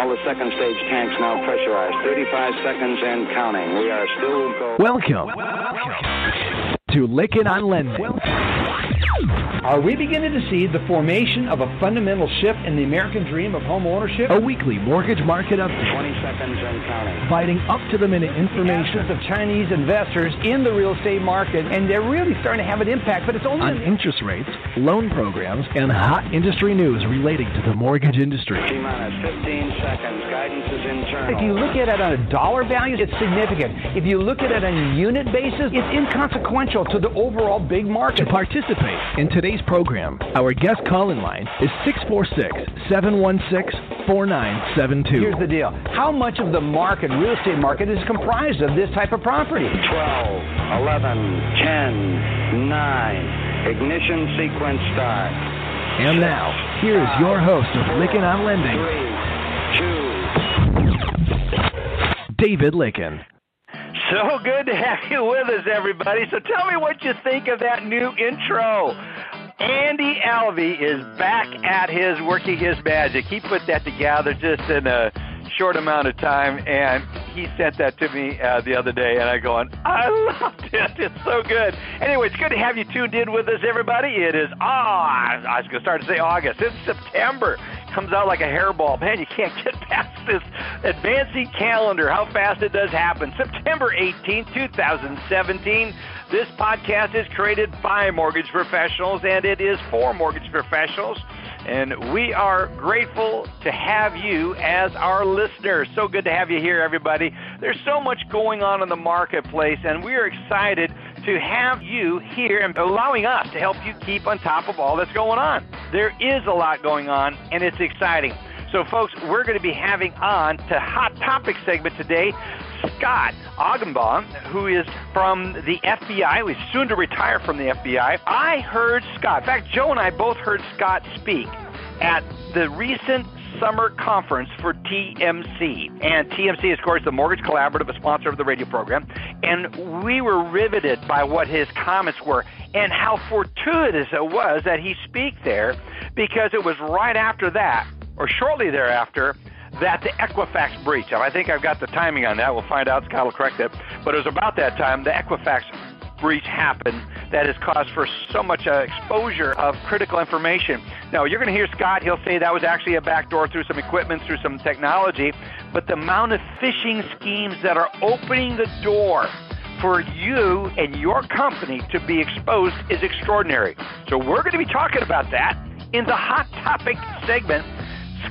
All the second stage tanks now pressurized. 35 seconds and counting. We are still going. Welcome, Welcome. to Lykken on Lending. Are we beginning to see the formation of a fundamental shift in the American dream of home ownership? A weekly mortgage market update. 20 seconds and counting. Providing up to the minute information of Chinese investors in the real estate market, and they're really starting to have an impact, but it's only on interest rates, loan programs, and hot industry news relating to the mortgage industry. T minus 15 seconds. Guidance is internal. If you look at it on a dollar value, it's significant. If you look at it on a unit basis, it's inconsequential to the overall big market. To participate in today's program, our guest call in line is 646 716 4972. Here's the deal how much of the market, real estate market, is comprised of this type of property? 12, 11, 10, 9. Ignition sequence start. And now, here is your host of Lykken on Lending, Three, two. David Lykken. So good to have you with us, everybody. So tell me what you think of that new intro. Andy Alvey is back at his working his magic. He put that together just in a short amount of time, and he sent that to me uh, the other day, and I go on, I loved it. It's so good. Anyway, it's good to have you tuned in with us, everybody. It is, ah, I was going to start to say August. It's September comes out like a hairball. Man, you can't get past this advancing calendar, how fast it does happen. September 18, 2017. This podcast is created by mortgage professionals and it is for mortgage professionals. And we are grateful to have you as our listener. So good to have you here, everybody. There's so much going on in the marketplace, and we are excited to have you here and allowing us to help you keep on top of all that's going on. There is a lot going on, and it's exciting. So, folks, we're going to be having on to Hot Topic segment today Scott Augenbaum, who is from the FBI, who's soon to retire from the FBI. I heard Scott, in fact, Joe and I both heard Scott speak at the recent summer conference for TMC. And TMC of course, the Mortgage Collaborative, a sponsor of the radio program. And we were riveted by what his comments were and how fortuitous it was that he speak there because it was right after that, or shortly thereafter, that the Equifax breach. I think I've got the timing on that. We'll find out. Scott will correct it. But it was about that time the Equifax breach happen that has caused for so much uh, exposure of critical information. Now, you're going to hear Scott, he'll say that was actually a backdoor through some equipment, through some technology, but the amount of phishing schemes that are opening the door for you and your company to be exposed is extraordinary. So, we're going to be talking about that in the Hot Topic segment.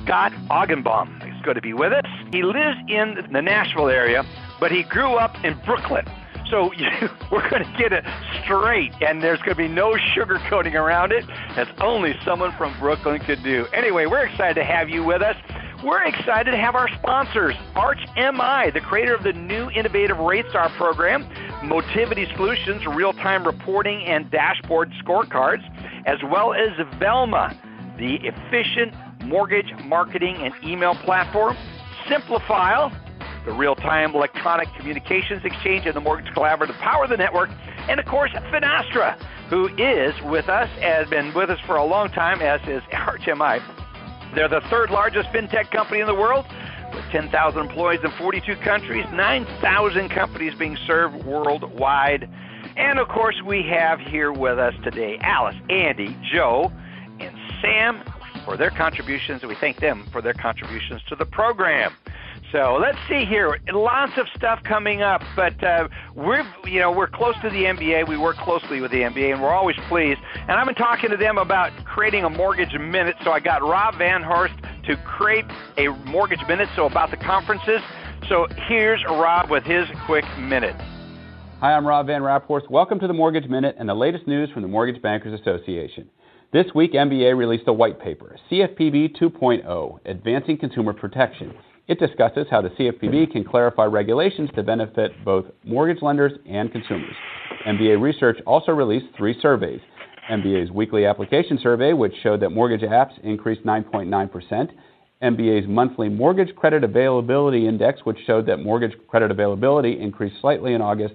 Scott Augenbaum is going to be with us. He lives in the Nashville area, but he grew up in Brooklyn. So you, we're going to get it straight, and there's going to be no sugarcoating around it. That's only someone from Brooklyn could do. Anyway, we're excited to have you with us. We're excited to have our sponsors, Arch MI, the creator of the new innovative RateStar program, Motivity Solutions, real-time reporting and dashboard scorecards, as well as Velma, the efficient mortgage marketing and email platform, Simplifile, the real time electronic communications exchange, and the Mortgage Collaborative Power the Network, and of course, Finastra, who is with us, has been with us for a long time, as is ArchMI. They're the third largest fintech company in the world with 10,000 employees in 42 countries, 9,000 companies being served worldwide. And of course, we have here with us today Alice, Andy, Joe, and Sam for their contributions. We thank them for their contributions to the program. So let's see here. Lots of stuff coming up, but uh, we're you know we're close to the MBA. We work closely with the MBA, and we're always pleased. And I've been talking to them about creating a mortgage minute. So I got Rob Van Raaphorst to create a mortgage minute. So about the conferences. So here's Rob with his quick minute. Hi, I'm Rob Van Raaphorst. Welcome to the Mortgage Minute and the latest news from the Mortgage Bankers Association. This week, MBA released a white paper, CFPB 2.0, Advancing Consumer Protection. It discusses how the CFPB can clarify regulations to benefit both mortgage lenders and consumers. MBA Research also released three surveys. MBA's weekly application survey, which showed that mortgage apps increased 9.9%, MBA's monthly mortgage credit availability index, which showed that mortgage credit availability increased slightly in August,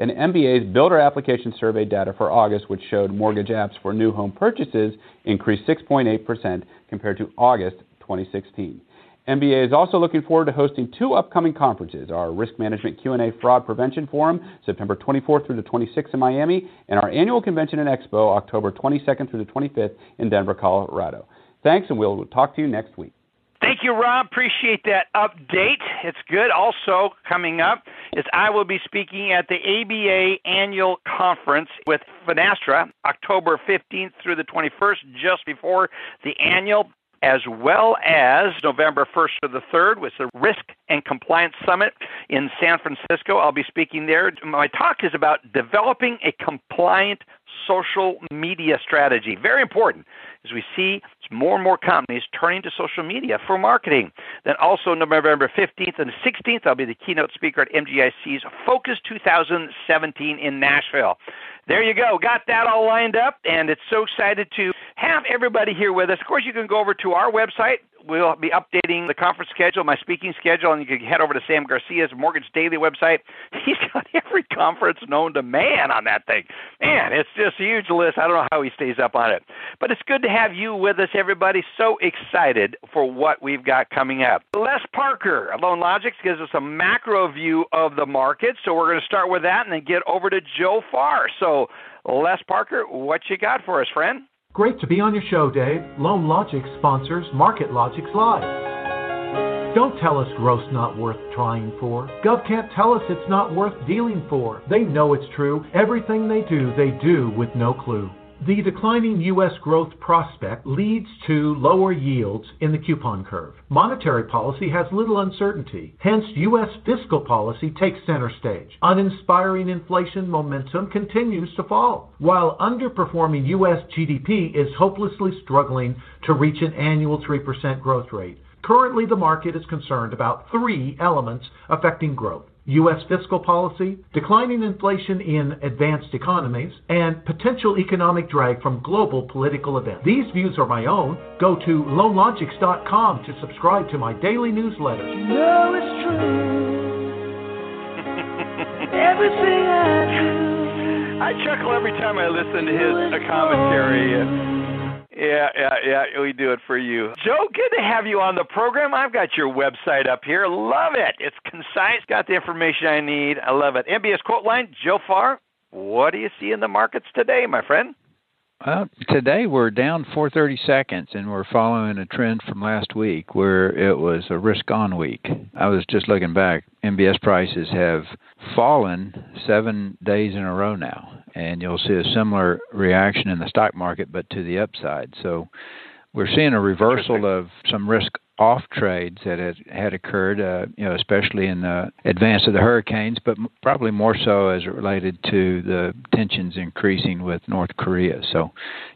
and MBA's builder application survey data for August, which showed mortgage apps for new home purchases increased 6.8% compared to August 2016. MBA is also looking forward to hosting two upcoming conferences, our Risk Management Q&A Fraud Prevention Forum, September 24th through the 26th in Miami, and our annual convention and expo, October 22nd through the 25th in Denver, Colorado. Thanks, and we'll talk to you next week. Thank you, Rob. Appreciate that update. It's good. Also, coming up is I will be speaking at the ABA annual conference with Finastra, October 15th through the 21st, just before the annual as well as November 1st to the 3rd with the Risk and Compliance Summit in San Francisco. I'll be speaking there. My talk is about developing a compliant social media strategy. Very important as we see more and more companies turning to social media for marketing. Then also November 15th and 16th, I'll be the keynote speaker at MGIC's Focus 2017 in Nashville. There you go. Got that all lined up, and it's so excited to have everybody here with us. Of course, you can go over to our website, We'll be updating the conference schedule, my speaking schedule, and you can head over to Sam Garcia's Mortgage Daily website. He's got every conference known to man on that thing. Man, it's just a huge list. I don't know how he stays up on it. But it's good to have you with us, everybody. So excited for what we've got coming up. Les Parker of Loan Logics gives us a macro view of the market. So we're going to start with that and then get over to Joe Farr. So, Les Parker, what you got for us, friend? Great to be on your show, Dave. Loan Logic sponsors Market Logics Live. Don't tell us growth's not worth trying for. Gov can't tell us it's not worth dealing for. They know it's true. Everything they do, they do with no clue. The declining U.S. growth prospect leads to lower yields in the coupon curve. Monetary policy has little uncertainty. Hence, U.S. fiscal policy takes center stage. Uninspiring inflation momentum continues to fall, while underperforming U.S. GDP is hopelessly struggling to reach an annual 3% growth rate. Currently, the market is concerned about three elements affecting growth U.S. fiscal policy, declining inflation in advanced economies, and potential economic drag from global political events. These views are my own. Go to loanlogics.com to subscribe to my daily newsletter. You know it's true. Everything I do. I chuckle every time I listen to his commentary. Yeah, yeah, yeah. We do it for you. Joe, good to have you on the program. I've got your website up here. Love it. It's concise, got the information I need. I love it. MBS quote line, Joe Farr, what do you see in the markets today, my friend? Well, today we're down 430 seconds, and we're following a trend from last week where it was a risk on week. I was just looking back. MBS prices have fallen seven days in a row now, and you'll see a similar reaction in the stock market, but to the upside. So we're seeing a reversal of some risk off trades that had, had occurred, uh, you know, especially in the advance of the hurricanes, but probably more so as it related to the tensions increasing with North Korea. So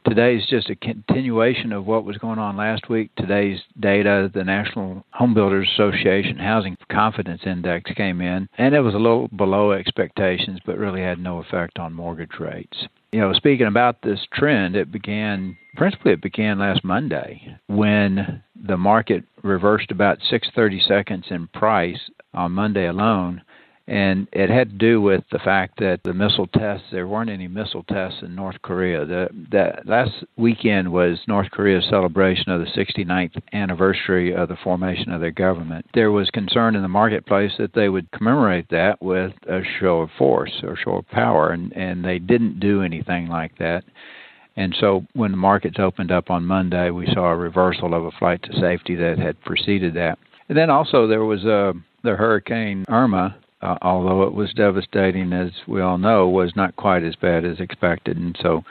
today is just a continuation of what was going on last week. Today's data, the National Home Builders Association Housing Confidence Index came in, and it was a little below expectations, but really had no effect on mortgage rates you know, speaking about this trend, it began principally it began last Monday when the market reversed about 630 seconds in price on Monday alone and it had to do with the fact that the missile tests there weren't any missile tests in North Korea. The that last weekend was North Korea's celebration of the 69th anniversary of the formation of their government. There was concern in the marketplace that they would commemorate that with a show of force or show of power, and and they didn't do anything like that. And so when the markets opened up on Monday, we saw a reversal of a flight to safety that had preceded that. And then also there was a uh, the Hurricane Irma uh, although it was devastating, as we all know, was not quite as bad as expected, and so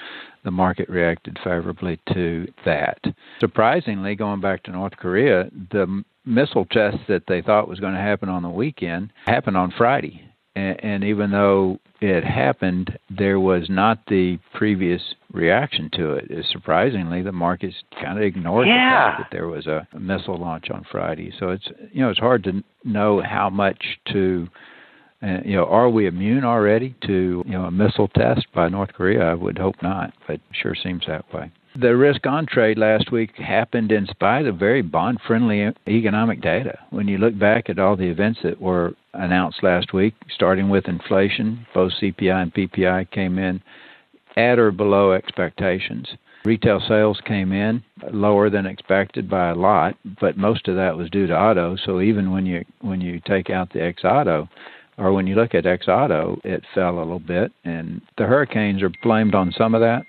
the market reacted favorably to that. Surprisingly, going back to North Korea, the missile test that they thought was going to happen on the weekend happened on Friday, and, and even though it happened, there was not the previous reaction to it. Surprisingly, the markets kind of ignored yeah. the fact that there was a missile launch on Friday. So it's you know it's hard to know how much to uh, you know, are we immune already to you know a missile test by North Korea? I would hope not, but sure seems that way. The risk on trade last week happened in spite of very bond friendly economic data. When you look back at all the events that were announced last week, starting with inflation, both CPI and PPI came in at or below expectations. Retail sales came in lower than expected by a lot, but most of that was due to auto. So even when you when you take out the ex auto, or when you look at ex auto, it fell a little bit, and the hurricanes are blamed on some of that.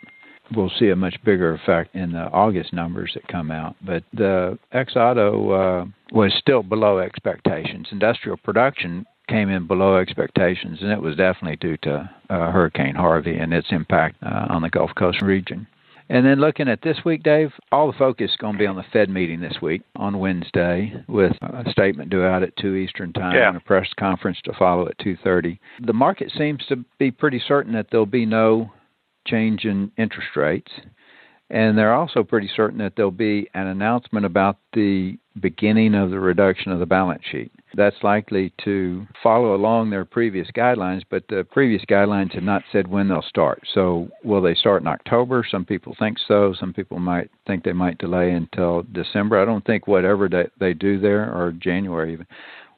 We'll see a much bigger effect in the August numbers that come out, but the ex auto uh, was still below expectations. Industrial production came in below expectations, and it was definitely due to uh, Hurricane Harvey and its impact uh, on the Gulf Coast region. And then looking at this week, Dave, all the focus is going to be on the Fed meeting this week on Wednesday, with a statement due out at two Eastern time yeah. and a press conference to follow at two thirty. The market seems to be pretty certain that there'll be no change in interest rates, and they're also pretty certain that there'll be an announcement about the beginning of the reduction of the balance sheet. That's likely to follow along their previous guidelines, but the previous guidelines have not said when they'll start. So, will they start in October? Some people think so. Some people might think they might delay until December. I don't think whatever they, they do there, or January even,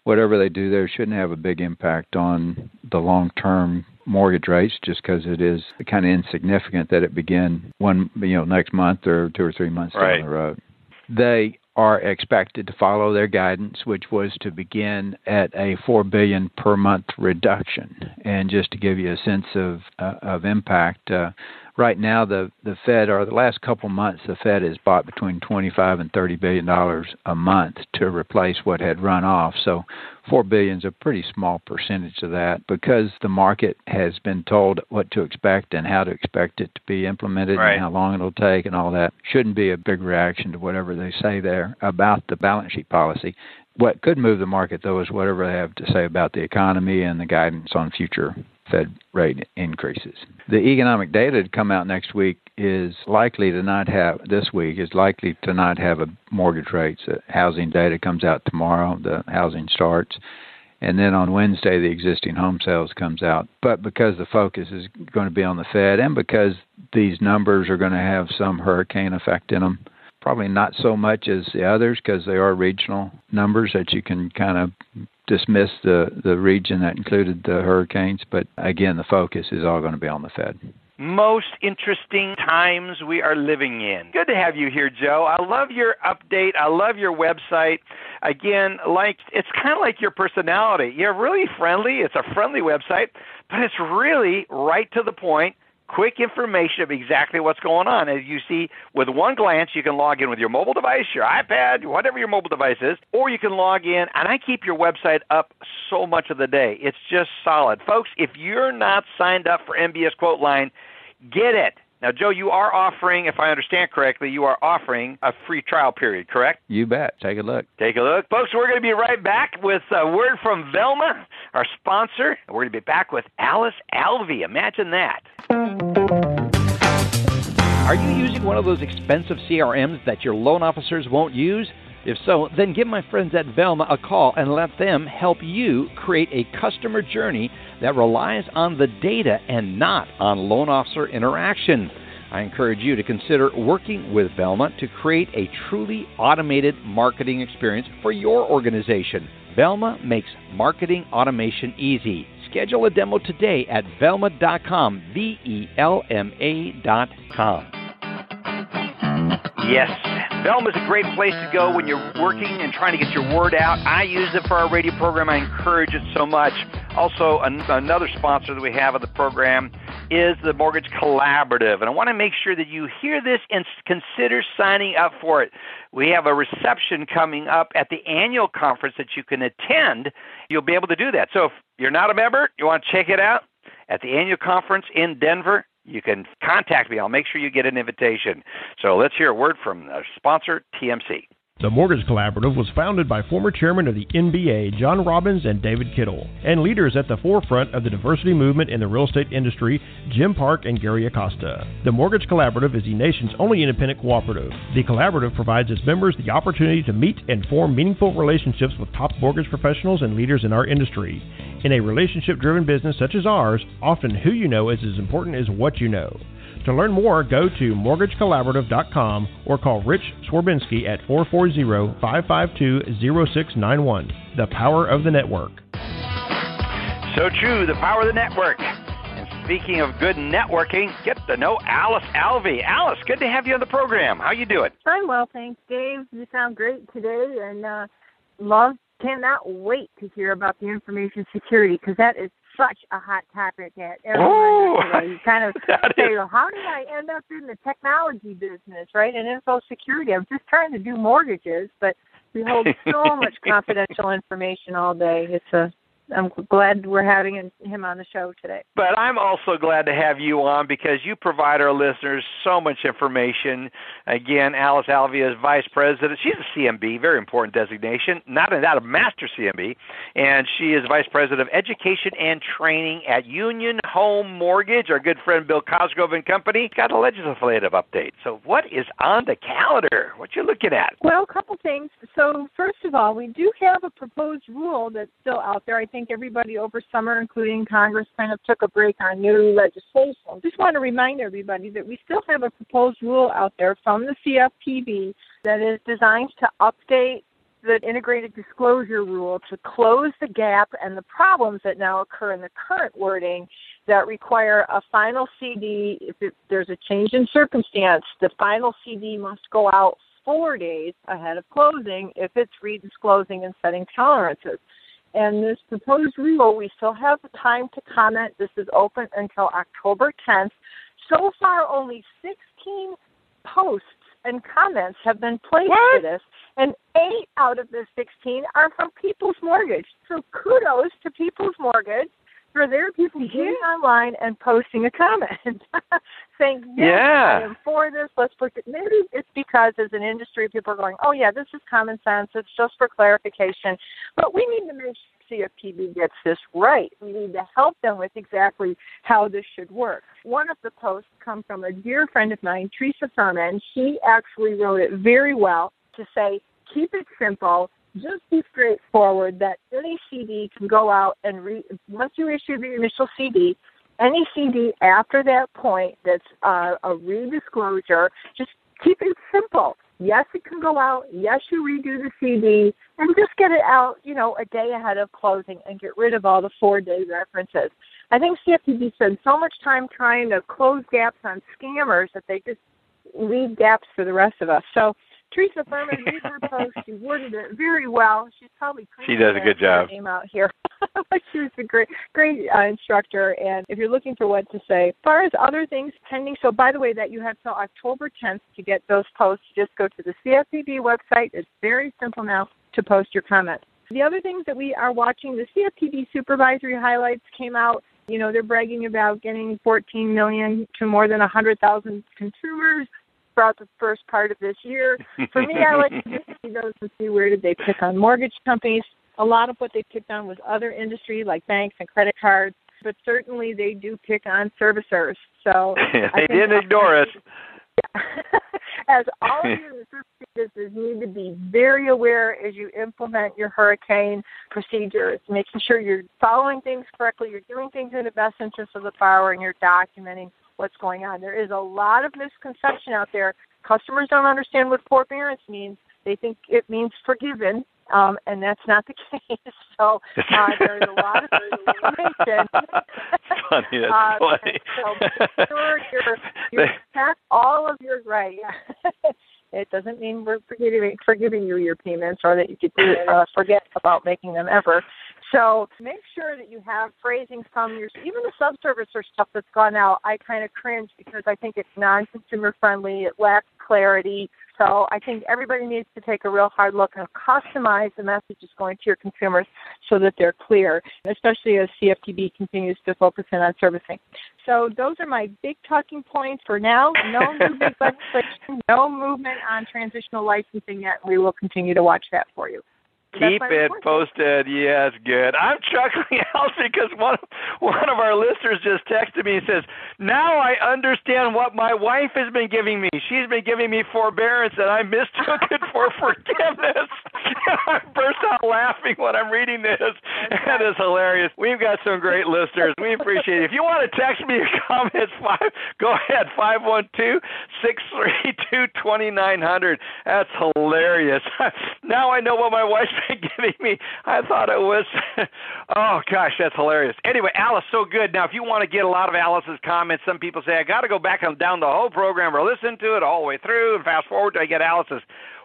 whatever they do there shouldn't have a big impact on the long term mortgage rates just because it is kind of insignificant that it begin one you know next month or two or three months right. down the road they are expected to follow their guidance, which was to begin at a four billion per month reduction. And just to give you a sense of uh, of impact, uh, right now the the Fed or the last couple months the Fed has bought between 25 and 30 billion dollars a month to replace what had run off. So 4 billion is a pretty small percentage of that because the market has been told what to expect and how to expect it to be implemented right. and how long it'll take and all that. Shouldn't be a big reaction to whatever they say there about the balance sheet policy. What could move the market though is whatever they have to say about the economy and the guidance on future Fed rate increases. The economic data to come out next week is likely to not have this week is likely to not have a mortgage rates. The housing data comes out tomorrow. The housing starts. And then on Wednesday, the existing home sales comes out. But because the focus is going to be on the Fed, and because these numbers are going to have some hurricane effect in them, probably not so much as the others because they are regional numbers that you can kind of dismiss the, the region that included the hurricanes. But again, the focus is all going to be on the Fed. Most interesting times we are living in. Good to have you here, Joe. I love your update. I love your website. Again, like it's kind of like your personality. You're really friendly. It's a friendly website, but it's really right to the point quick information of exactly what's going on. As you see, with one glance, you can log in with your mobile device, your iPad, whatever your mobile device is, or you can log in. And I keep your website up so much of the day. It's just solid. Folks, if you're not signed up for MBS Quote Line, get it. Now, Joe, you are offering, if I understand correctly, you are offering a free trial period, correct? You bet. Take a look. Take a look. Folks, we're going to be right back with a word from Velma, our sponsor. We're going to be back with Alice Alvey. Imagine that. Are you using one of those expensive CRMs that your loan officers won't use? If so, then give my friends at Velma a call and let them help you create a customer journey that relies on the data and not on loan officer interaction. I encourage you to consider working with Velma to create a truly automated marketing experience for your organization. Velma makes marketing automation easy. Schedule a demo today at velma.com, V E L M A.com. Yes, Velma is a great place to go when you're working and trying to get your word out. I use it for our radio program. I encourage it so much. Also, an- another sponsor that we have of the program is the Mortgage Collaborative. And I want to make sure that you hear this and consider signing up for it. We have a reception coming up at the annual conference that you can attend. You'll be able to do that. So if you're not a member, you want to check it out at the annual conference in Denver, you can contact me. I'll make sure you get an invitation. So let's hear a word from our sponsor, TMC. The Mortgage Collaborative was founded by former chairman of the MBA, John Robbins and David Kittle, and leaders at the forefront of the diversity movement in the real estate industry, Jim Park and Gary Acosta. The Mortgage Collaborative is the nation's only independent cooperative. The collaborative provides its members the opportunity to meet and form meaningful relationships with top mortgage professionals and leaders in our industry. In a relationship driven business such as ours, often who you know is as important as what you know. To learn more, go to mortgagecollaborative.com or call Rich Swerbinsky at 440 552 0691. The power of the network. So true, the power of the network. And speaking of good networking, get to know Alice Alvey. Alice, good to have you on the program. How you doing? I'm well, thanks, Dave. You sound great today, and uh, love cannot wait to hear about the information security because that is such a hot topic at oh, You kind of say, well, how did I end up in the technology business, right? And info security. I'm just trying to do mortgages, but we hold so much confidential information all day. It's a I'm glad we're having him on the show today. But I'm also glad to have you on because you provide our listeners so much information. Again, Alice Alvey is Vice President. She's a CMB, very important designation, not not a Master CMB, and she is Vice President of Education and Training at Union Home Mortgage. Our good friend Bill Cosgrove and Company got a legislative update. So, what is on the calendar? What you looking at? Well, a couple things. So, first of all, we do have a proposed rule that's still out there. I think everybody over summer, including Congress, kind of took a break on new legislation. Just want to remind everybody that we still have a proposed rule out there from the CFPB that is designed to update the integrated disclosure rule to close the gap and the problems that now occur in the current wording that require a final CD. If it, there's a change in circumstance, the final CD must go out four days ahead of closing if it's redisclosing and setting tolerances. And this proposed rule, we still have time to comment. This is open until October 10th. So far, only 16 posts and comments have been placed what? for this, and eight out of the 16 are from People's Mortgage. So kudos to People's Mortgage for their people getting online and posting a comment saying, yes, yeah. I am for this. Let's put it. Maybe it's because as an industry, people are going, oh, yeah, this is common sense. It's just for clarification. But we need to make sure CFPB gets this right. We need to help them with exactly how this should work. One of the posts come from a dear friend of mine, Teresa Furman. She actually wrote it very well to say, keep it simple just be straightforward that any CD can go out and re- once you issue the initial CD, any CD after that point that's uh, a redisclosure, just keep it simple. Yes, it can go out. Yes, you redo the CD and just get it out, you know, a day ahead of closing and get rid of all the four day references. I think CFPB spends so much time trying to close gaps on scammers that they just leave gaps for the rest of us. So Teresa Furman, read her post. She worded it very well. She's probably she does a good job. Name out here, she was a great, great uh, instructor. And if you're looking for what to say, as far as other things pending, so by the way, that you have till October 10th to get those posts. Just go to the CFPB website. It's very simple now to post your comments. The other things that we are watching, the CFPB supervisory highlights came out. You know, they're bragging about getting 14 million to more than 100,000 consumers throughout the first part of this year. For me, I like to just see those and see where did they pick on mortgage companies. A lot of what they picked on was other industry like banks and credit cards, but certainly they do pick on servicers. So they didn't ignore us. as all of your businesses need to be very aware as you implement your hurricane procedures, making sure you're following things correctly, you're doing things in the best interest of the borrower, and you're documenting what's going on. There is a lot of misconception out there. Customers don't understand what forbearance means. They think it means forgiven, um, and that's not the case. So uh, there's a lot of information. funny. That's uh, funny. So make sure you're, you pack all of your right. it doesn't mean we're forgiving forgiving you your payments or that you could uh, forget about making them ever. So make sure that you have phrasing from your even the subservicer stuff that's gone out. I kind of cringe because I think it's non-consumer friendly. It lacks clarity. So I think everybody needs to take a real hard look and customize the messages going to your consumers so that they're clear, especially as CFPB continues to focus in on servicing. So those are my big talking points for now. No new big legislation, no movement on transitional licensing yet. We will continue to watch that for you. Keep it posted. Yes, good. I'm chuckling out because one one of our listeners just texted me and says, "Now I understand what my wife has been giving me. She's been giving me forbearance, and I mistook it for forgiveness." I burst out laughing when I'm reading this. That is hilarious. We've got some great listeners. We appreciate it. If you want to text me your comments, five, go ahead. Five one two six three two twenty nine hundred. That's hilarious. now I know what my wife's giving me. I thought it was. oh gosh, that's hilarious. Anyway, Alice, so good. Now, if you want to get a lot of Alice's comments, some people say I got to go back and down the whole program or listen to it all the way through and fast forward I get Alice's.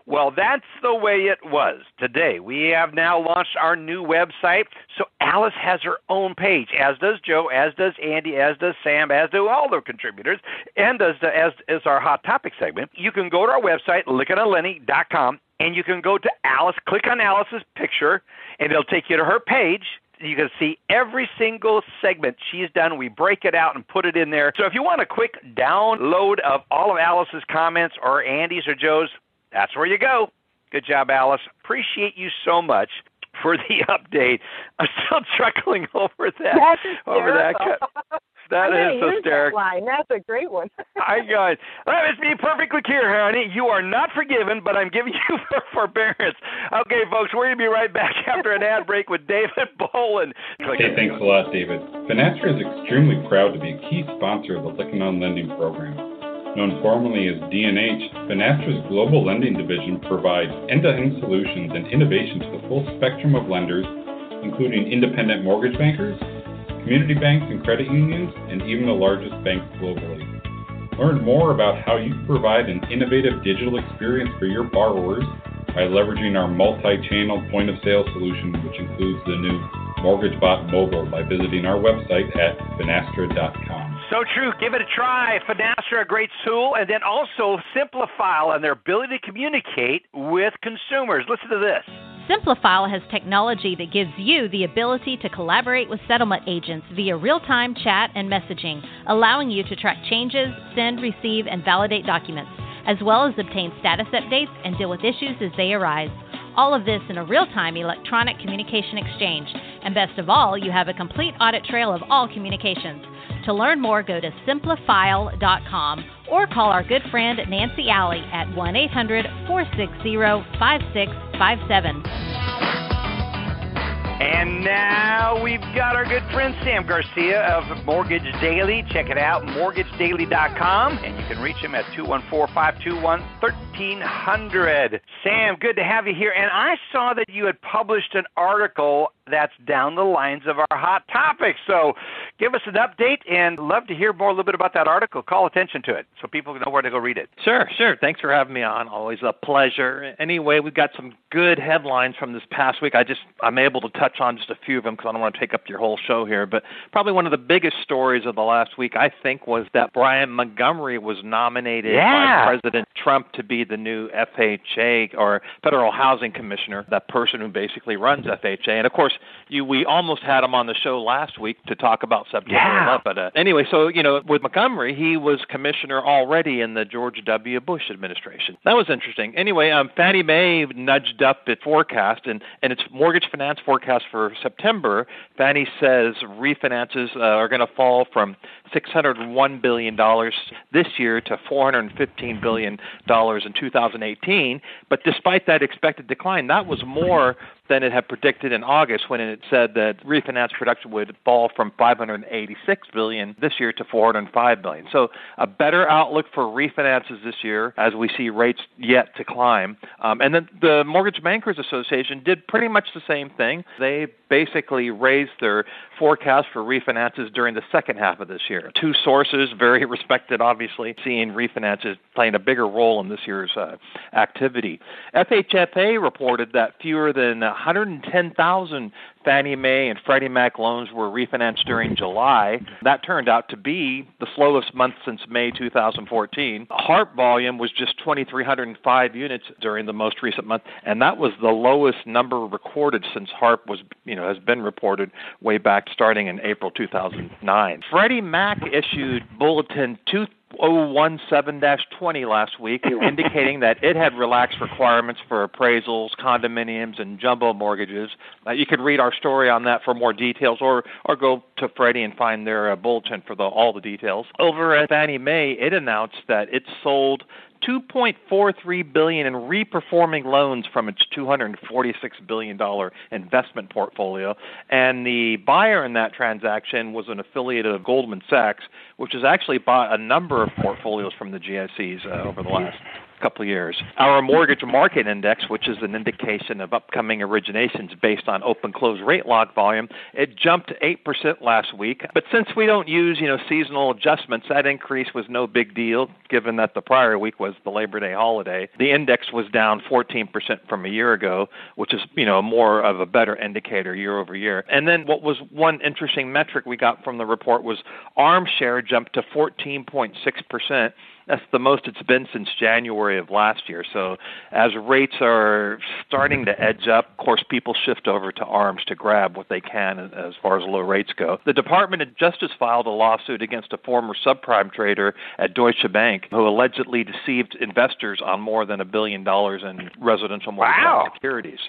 Well, that's the way it was today. We have now launched our new website. So Alice has her own page, as does Joe, as does Andy, as does Sam, as do all the contributors, and does as is our hot topic segment. You can go to our website, lykkenonlending.com, and you can go to Alice, click on Alice's picture, and it'll take you to her page you can see every single segment she's done. We break it out and put it in there. So if you want a quick download of all of Alice's comments or Andy's or Joe's, that's where you go. Good job, Alice. Appreciate you so much for the update. I'm still chuckling over that. Over that. That I'm is hysterical. That line. That's a great one. I got it. Let me be perfectly clear, honey. You are not forgiven, but I'm giving you for forbearance. Okay, folks, we're going to be right back after an ad break with David Boland. Hey, thanks a lot, David. Finastra is extremely proud to be a key sponsor of the Lykken on Lending program. Known formally as D&H, Finastra's global lending division provides end-to-end solutions and innovation to the full spectrum of lenders, including independent mortgage bankers, community banks and credit unions, and even the largest banks globally. Learn more about how you can provide an innovative digital experience for your borrowers by leveraging our multi-channel point of sale solution, which includes the new MortgageBot Mobile by visiting our website at finastra.com. So true. Give it a try. Finastra, a great tool, and then also Simplifile and their ability to communicate with consumers. Listen to this. Simplifile has technology that gives you the ability to collaborate with settlement agents via real time chat and messaging, allowing you to track changes, send, receive, and validate documents, as well as obtain status updates and deal with issues as they arise. All of this in a real time electronic communication exchange. And best of all, you have a complete audit trail of all communications. To learn more, go to simplifile.com or call our good friend Nancy Alley at 1 800 460 5657. And now we've got our good friend Sam Garcia of Mortgage Daily. Check it out, mortgagedaily.com, and you can reach him at 214 521 1300. Sam, good to have you here. And I saw that you had published an article that's down the lines of our hot topics. So give us an update and love to hear more a little bit about that article. Call attention to it so people know where to go read it. Sure, sure. Thanks for having me on. Always a pleasure. Anyway, we've got some good headlines from this past week. I just I'm able to touch on just a few of them because I don't want to take up your whole show here. But probably one of the biggest stories of the last week, I think, was that Brian Montgomery was nominated Yeah. by President Trump to be the new FHA or Federal Housing Commissioner, that person who basically runs FHA. And of course, you we almost had him on the show last week to talk about September Yeah. 11th. But uh, anyway, so you know, with Montgomery, he was commissioner already in the George W. Bush administration. That was interesting. Anyway, um, Fannie Mae nudged up its forecast and and its mortgage finance forecast for September. Fannie says refinances uh, are going to fall from 601 billion dollars this year to 415 billion dollars in 2018. But despite that expected decline, that was more than it had predicted in August when it said that refinance production would fall from 586 billion this year to 405 billion. So a better outlook for refinances this year as we see rates yet to climb. Um, and then the Mortgage Bankers Association did pretty much the same thing. They basically raised their forecast for refinances during the second half of this year. Two sources, very respected, obviously, seeing refinances playing a bigger role in this year's uh, activity. FHFA reported that fewer than 110,000 Fannie Mae and Freddie Mac loans were refinanced during July. That turned out to be the slowest month since May 2014. HARP volume was just 2,305 units during the most recent month, and that was the lowest number recorded since HARP was, you know, has been reported way back starting in April 2009. Freddie Mac issued Bulletin 2. 017-20 last week, indicating that it had relaxed requirements for appraisals, condominiums, and jumbo mortgages. Uh, you can read our story on that for more details, or or go to Freddie and find their uh, bulletin for the, all the details. Over at Fannie Mae, it announced that it sold 2.43 billion in reperforming loans from its 246 billion dollar investment portfolio. And the buyer in that transaction was an affiliate of Goldman Sachs which has actually bought a number of portfolios from the GSEs uh, over the last couple of years. Our mortgage market index, which is an indication of upcoming originations based on open close rate lock volume, it jumped 8% last week. But since we don't use, you know, seasonal adjustments, that increase was no big deal given that the prior week was the Labor Day holiday. The index was down 14% from a year ago, which is, you know, more of a better indicator year over year. And then what was one interesting metric we got from the report was ARM share jumped to 14.6%. That's the most it's been since January of last year. So as rates are starting to edge up, of course, people shift over to ARMs to grab what they can as far as low rates go. The Department of Justice filed a lawsuit against a former subprime trader at Deutsche Bank who allegedly deceived investors on more than a billion dollars in residential mortgage wow. securities.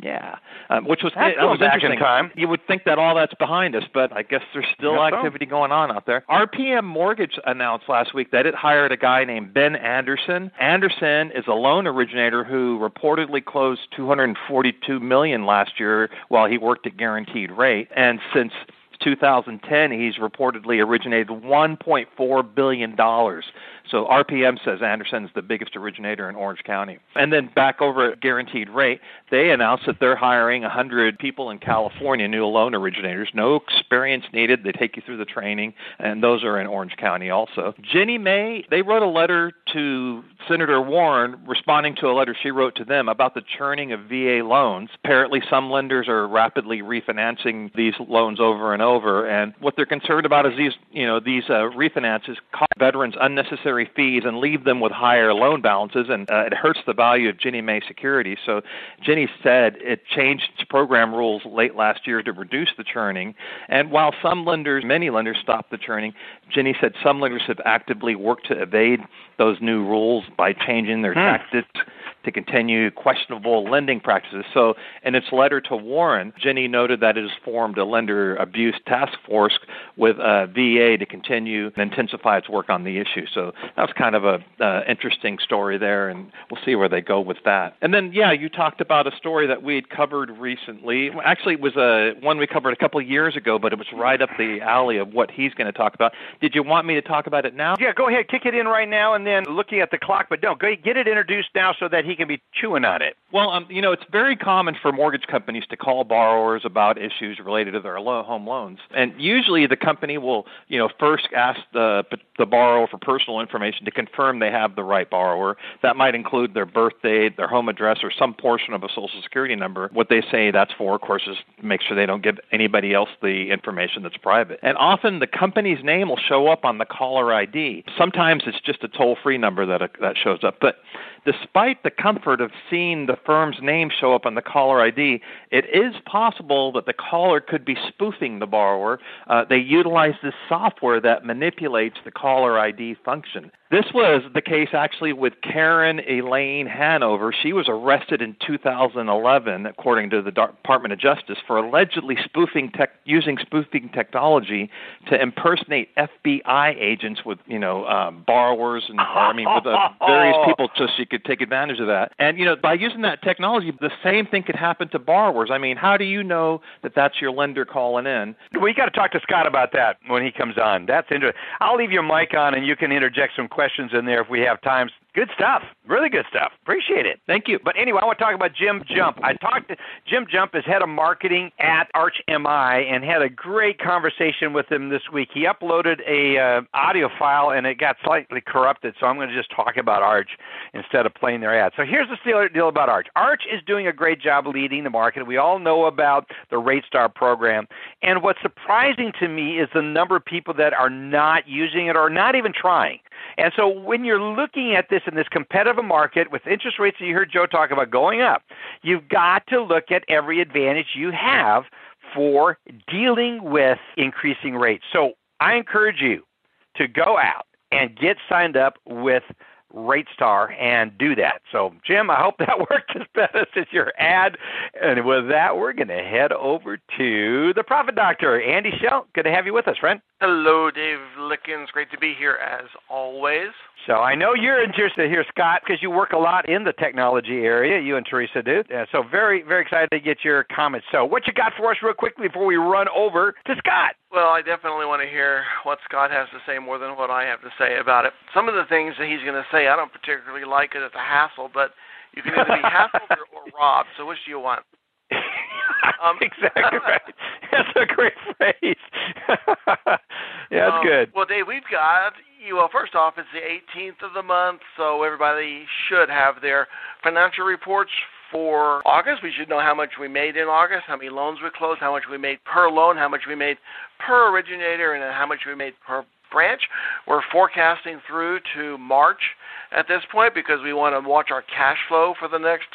Yeah, um, which was that's that was interesting. in time. You would think that all that's behind us, but I guess there's still Guess so. activity going on out there. RPM Mortgage announced last week that it hired a guy named Ben Anderson. Anderson is a loan originator who reportedly closed 242 million last year while he worked at Guaranteed Rate, and since 2010, he's reportedly originated 1.4 billion dollars. So RPM says Anderson is the biggest originator in Orange County. And then back over at Guaranteed Rate, they announced that they're hiring 100 people in California, new loan originators. No experience needed. They take you through the training, and those are in Orange County also. Ginnie Mae, they wrote a letter to Senator Warren responding to a letter she wrote to them about the churning of VA loans. Apparently, some lenders are rapidly refinancing these loans over and over, and what they're concerned about is these, you know, these uh, refinances cost veterans unnecessary fees and leave them with higher loan balances, and uh, it hurts the value of Ginnie Mae securities. So, Ginnie said it changed its program rules late last year to reduce the churning. And while some lenders, many lenders, stopped the churning, Ginnie said some lenders have actively worked to evade those new rules by changing their tactics to continue questionable lending practices. So, in its letter to Warren, Ginnie noted that it has formed a lender abuse task force with uh, VA to continue and intensify its work on the issue. So, that was kind of a uh, interesting story there, and we'll see where they go with that. And then, yeah, you talked about a story that we had covered recently. Actually, it was a one we covered a couple of years ago, but it was right up the alley of what he's going to talk about. Did you want me to talk about it now? Yeah, go ahead, kick it in right now, and then looking at the clock, but don't go get it introduced now so that he can be chewing on it. Well, um, you know, it's very common for mortgage companies to call borrowers about issues related to their lo- home loans, and usually the company will, you know, first ask the the borrower for personal information to confirm they have the right borrower. That might include their birth date, their home address, or some portion of a social security number. What they say that's for, of course, is make sure they don't give anybody else the information that's private. And often the company's name will show up on the caller ID. Sometimes it's just a toll-free number that uh, that shows up, but despite the comfort of seeing the firm's name show up on the caller ID, it is possible that the caller could be spoofing the borrower. Uh, they utilize this software that manipulates the caller ID function. This was the case actually with Karen Elaine Hanover. She was arrested in 2011, according to the Department of Justice, for allegedly spoofing tech, using spoofing technology to impersonate FBI agents with, you know, um, borrowers and I mean with uh, various people, so she could take advantage of that. And you know, by using that technology, the same thing could happen to borrowers. I mean, how do you know that that's your lender calling in? We got to talk to Scott about that when he comes on. That's interesting. I'll leave your mic on, and you can interject some questions in there if we have time. Good stuff. Really good stuff. Appreciate it. Thank you. But anyway, I want to talk about Jim Jump. I talked to Jim Jump is head of marketing at Arch MI and had a great conversation with him this week. He uploaded a uh, audio file and it got slightly corrupted, so I'm going to just talk about Arch instead of playing their ad. So here's the deal, about Arch. Arch is doing a great job leading the market. We all know about the Rate Star program, and what's surprising to me is the number of people that are not using it or not even trying. And so when you're looking at this in this competitive market with interest rates that you heard Joe talk about going up, you've got to look at every advantage you have for dealing with increasing rates. So I encourage you to go out and get signed up with RateStar and do that. So, Jim, I hope that worked as best as your ad. And with that, we're going to head over to the Profit Doctor, Andy Schell. Good to have you with us, friend. Hello, Dave Lickens. Great to be here as always. So I know you're interested here, Scott, because you work a lot in the technology area. You and Teresa do. Yeah, so very, very excited to get your comments. So what you got for us, real quickly, before we run over to Scott? Well, I definitely want to hear what Scott has to say more than what I have to say about it. Some of the things that he's going to say, I don't particularly like it. It's a hassle, but you can either be hassled or, or robbed. So which do you want? Um, exactly right. That's a great phrase. yeah, that's um, good. Well, Dave, we've got. Well, first off, it's the 18th of the month, so everybody should have their financial reports for August. We should know how much we made in August, how many loans we closed, how much we made per loan, how much we made per originator, and how much we made per branch. We're forecasting through to March at this point because we want to watch our cash flow for the next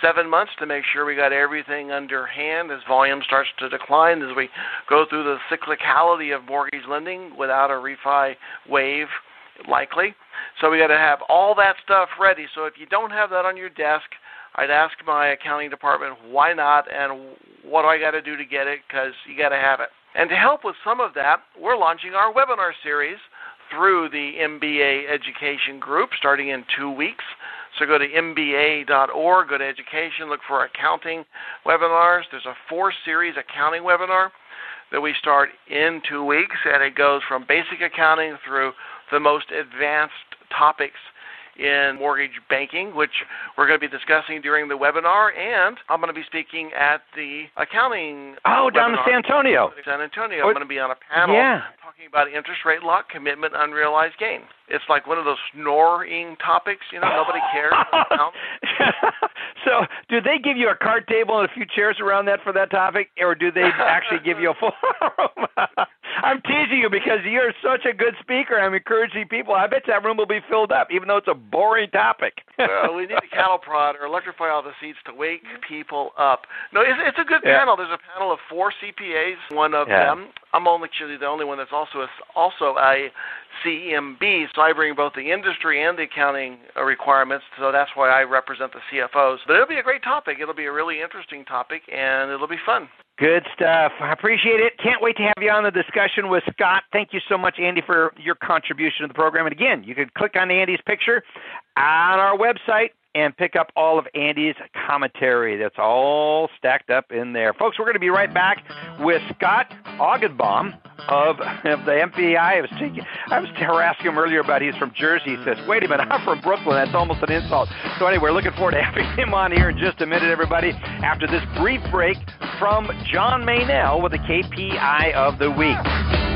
seven months to make sure we got everything under hand as volume starts to decline as we go through the cyclicality of mortgage lending without a refi wave likely. So we got to have all that stuff ready. So if you don't have that on your desk, I'd ask my accounting department why not and what do I got to do to get it because you got to have it. And to help with some of that, we're launching our webinar series through the MBA Education Group starting in two weeks. So go to MBA.org, go to education, look for accounting webinars. There's a four series accounting webinar that we start in two weeks, and it goes from basic accounting through the most advanced topics in mortgage banking, which we're going to be discussing during the webinar. And I'm going to be speaking at the accounting. Oh, down webinar in San Antonio. San Antonio. I'm going to be on a panel Yeah. talking about interest rate lock, commitment, unrealized gain. It's like one of those snoring topics, you know, nobody cares. so, do they give you a card table and a few chairs around that for that topic, or do they actually give you a full room? I'm teasing you because you're such a good speaker. I'm encouraging people. I bet that room will be filled up, even though it's a boring topic. well, we need a cattle prod or electrify all the seats to wake people up. No, it's, it's a good Yeah. panel. There's a panel of four CPAs. One of Yeah. them, I'm actually the only one that's also a, also a CMB. So I bring both the industry and the accounting uh, requirements. So that's why I represent the CFOs. But it'll be a great topic. It'll be a really interesting topic, and it'll be fun. Good stuff. I appreciate it. Can't wait to have you on the discussion with Scott. Thank you so much, Andy, for your contribution to the program. And again, you can click on Andy's picture on our website and pick up all of Andy's commentary. That's all stacked up in there. Folks, we're going to be right back with Scott Augenbaum of, of the FBI. I was, taking, I was harassing him earlier about he's from Jersey. He says, wait a minute, I'm from Brooklyn. That's almost an insult. So anyway, we're looking forward to having him on here in just a minute, everybody, after this brief break from John Maynell with the KPI of the week.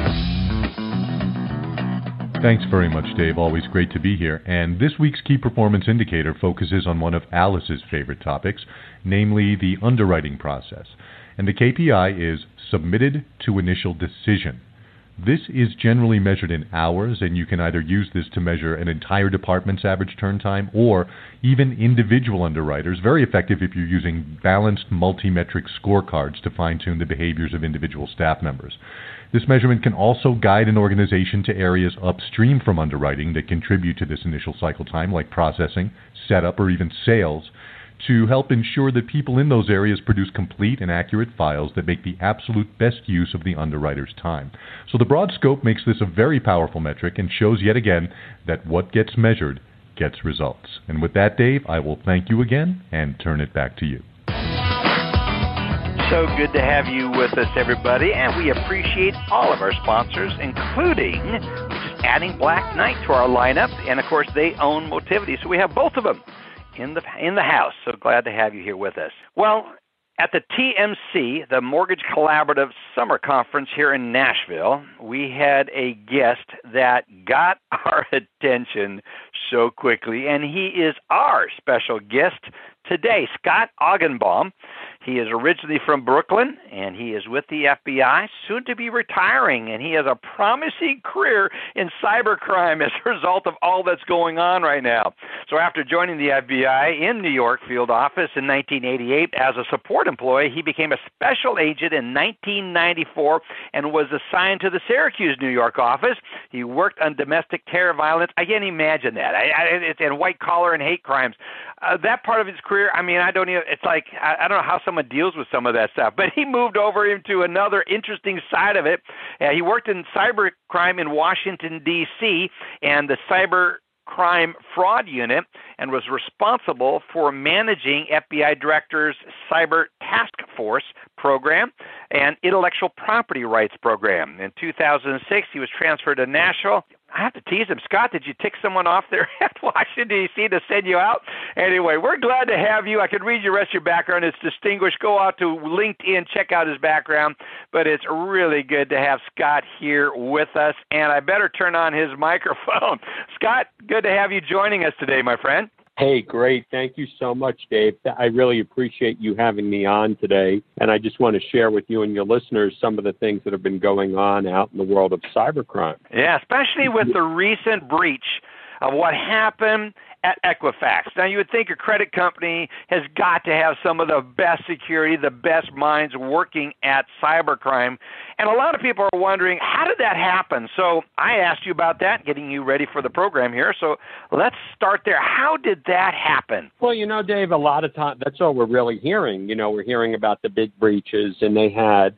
Thanks very much, Dave. Always great to be here. And this week's key performance indicator focuses on one of Alice's favorite topics, namely the underwriting process. And the KPI is submitted to initial decision. This is generally measured in hours, and you can either use this to measure an entire department's average turn time or even individual underwriters. Very effective if you're using balanced multi-metric scorecards to fine-tune the behaviors of individual staff members. This measurement can also guide an organization to areas upstream from underwriting that contribute to this initial cycle time, like processing, setup, or even sales, to help ensure that people in those areas produce complete and accurate files that make the absolute best use of the underwriter's time. So the broad scope makes this a very powerful metric and shows yet again that what gets measured gets results. And with that, Dave, I will thank you again and turn it back to you. So good to have you with us, everybody, and we appreciate all of our sponsors, including just adding Black Knight to our lineup, and of course they own Motivity, so we have both of them in the in the house. So glad to have you here with us. Well, at the TMC, the Mortgage Collaborative Summer Conference here in Nashville, we had a guest that got our attention so quickly, and he is our special guest today, Scott Augenbaum. He is originally from Brooklyn, and he is with the FBI, soon to be retiring, and he has a promising career in cybercrime as a result of all that's going on right now. So, after joining the FBI in New York field office in 1988 as a support employee, he became a special agent in 1994 and was assigned to the Syracuse, New York office. He worked on domestic terror violence. I can't imagine that. I, I, it's and white collar and hate crimes. Uh, that part of his career, I mean, I don't even. It's like I, I don't know how someone deals with some of that stuff. But he moved over into another interesting side of it. Uh, he worked in cyber crime in Washington D.C. and the cyber Crime Fraud Unit and was responsible for managing FBI Director's Cyber Task Force program and Intellectual Property Rights program. In 2006, he was transferred to Nashville I have to tease him. Scott, did you tick someone off there at Washington, D.C. to send you out? Anyway, we're glad to have you. I could read your rest of your background. It's distinguished. Go out to LinkedIn, check out his background. But it's really good to have Scott here with us. And I better turn on his microphone. Scott, good to have you joining us today, my friend. Hey, great. Thank you so much, Dave. I really appreciate you having me on today. And I just want to share with you and your listeners some of the things that have been going on out in the world of cybercrime. Yeah, especially with the recent breach of what happened at Equifax. Now, you would think a credit company has got to have some of the best security, the best minds working at cybercrime. And a lot of people are wondering, how did that happen? So I asked you about that, getting you ready for the program here. So let's start there. How did that happen? Well, you know, Dave, a lot of times that's all we're really hearing. You know, we're hearing about the big breaches, and they had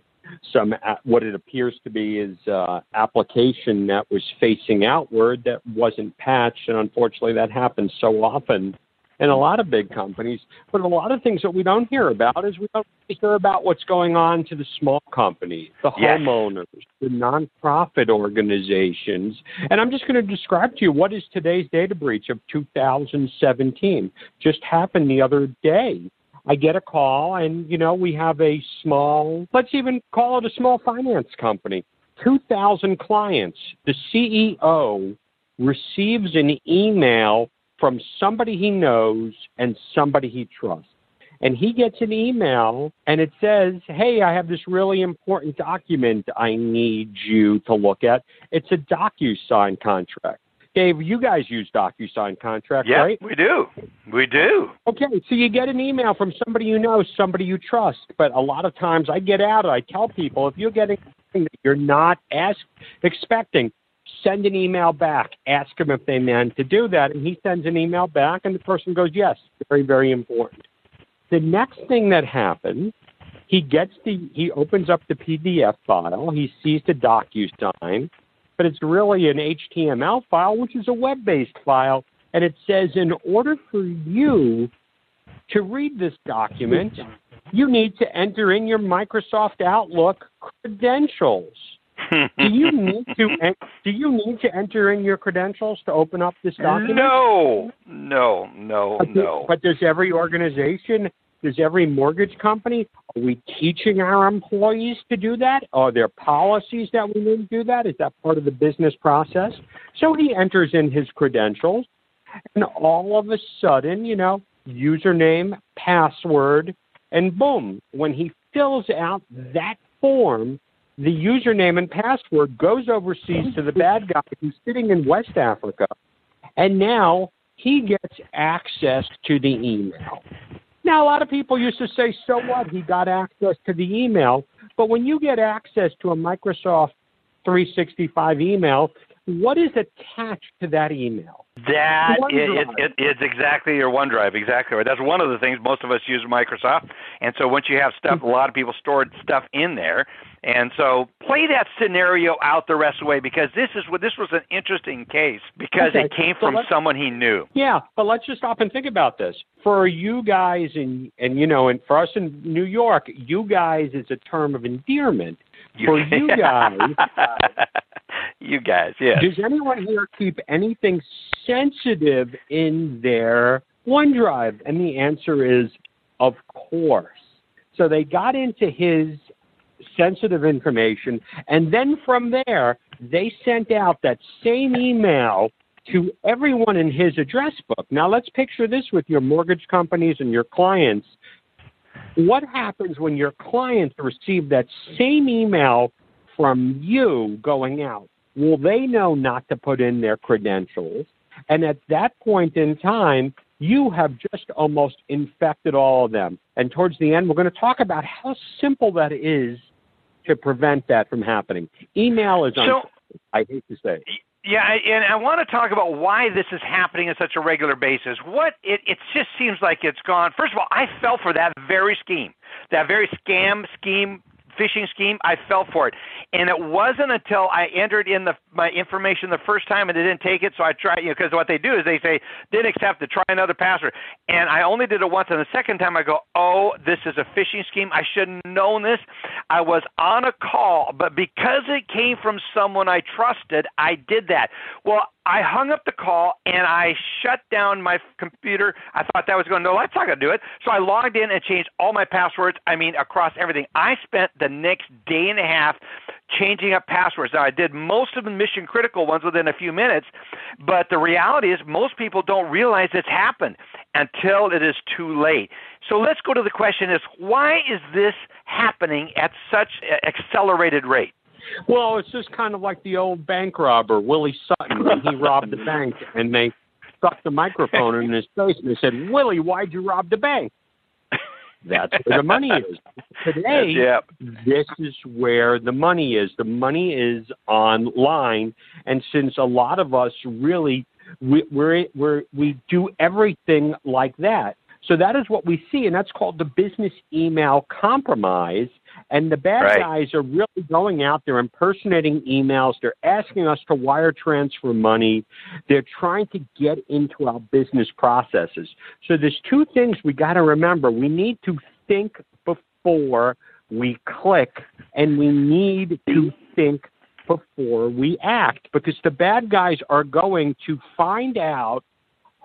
some uh, what it appears to be is uh, application that was facing outward that wasn't patched, and unfortunately that happens so often in a lot of big companies. But a lot of things that we don't hear about is we don't hear about what's going on to the small companies, the yes. homeowners, the nonprofit organizations. And I'm just going to describe to you what is today's data breach of 2017. Just happened the other day. I get a call, and you know we have a small, let's even call it a small finance company, 2,000 clients. The CEO receives an email from somebody he knows and somebody he trusts. And he gets an email and it says, Hey, I have this really important document I need you to look at. It's a DocuSign contract. Dave, you guys use DocuSign contracts, yeah, right? we do. We do. Okay, so you get an email from somebody you know, somebody you trust. But a lot of times I get out, I tell people if you're getting something that you're not ask, expecting, send an email back. Ask them if they meant to do that. And he sends an email back, and the person goes, Yes, very, very important. The next thing that happens, he gets the, he opens up the PDF file, he sees the DocuSign but it's really an HTML file, which is a web based file. And it says, in order for you to read this document, you need to enter in your Microsoft Outlook credentials. do you need to do you need to enter in your credentials to open up this document? No, no, no, no. But does every organization does every mortgage company? Are we teaching our employees to do that? Are there policies that we need to do that? Is that part of the business process? So he enters in his credentials, and all of a sudden, you know, username, password, and boom, when he fills out that form, the username and password goes overseas to the bad guy who's sitting in West Africa, and now he gets access to the email. Now, a lot of people used to say, so what? He got access to the email. But when you get access to a Microsoft 365 email, what is attached to that email? That it, it, it's exactly your OneDrive, exactly right. That's one of the things most of us use Microsoft, and so once you have stuff, a lot of people stored stuff in there, and so play that scenario out the rest of the way because this is what this was an interesting case because okay. it came from so someone he knew. Yeah, but let's just stop and think about this. For you guys, and and you know, and for us in New York, you guys is a term of endearment. For you guys. You guys, yes. Does anyone here keep anything sensitive in their OneDrive? And the answer is, of course. So they got into his sensitive information, and then from there, they sent out that same email to everyone in his address book. Now, let's picture this with your mortgage companies and your clients. What happens when your clients receive that same email from you going out? Will they know not to put in their credentials? And at that point in time, you have just almost infected all of them. And towards the end, we're going to talk about how simple that is to prevent that from happening. Email is, so, I hate to say. Yeah, and I want to talk about why this is happening on such a regular basis. What it it just seems like it's gone. First of all, I fell for that very scheme, that very scam scheme phishing scheme, I fell for it. And it wasn't until I entered in the my information the first time and they didn't take it, so I tried, you know, because what they do is they say didn't accept it, try another password. And I only did it once, and the second time I go, oh, this is a phishing scheme. I should have known this. I was on a call, but because it came from someone I trusted, I did that. Well, I hung up the call and I shut down my computer. I thought that was going, to, no, that's not going to do it. So I logged in and changed all my passwords. I mean, across everything. I spent the next day and a half changing up passwords. Now, I did most of the mission critical ones within a few minutes, but the reality is most people don't realize it's happened until it is too late. So let's go to the question is why is this happening at such accelerated rate? Well, it's just kind of like the old bank robber, Willie Sutton, when he robbed the bank and they stuck the microphone in his face and they said, Willie, why'd you rob the bank? That's where the money is. Today, yep. this is where the money is. The money is online, and since a lot of us really we we're, we're, we do everything like that, so that is what we see, and that's called the business email compromise. And the bad right. guys are really going out there impersonating emails. They're asking us to wire transfer money. They're trying to get into our business processes. So there's two things we got to remember. We need to think before we click, and we need to think before we act because the bad guys are going to find out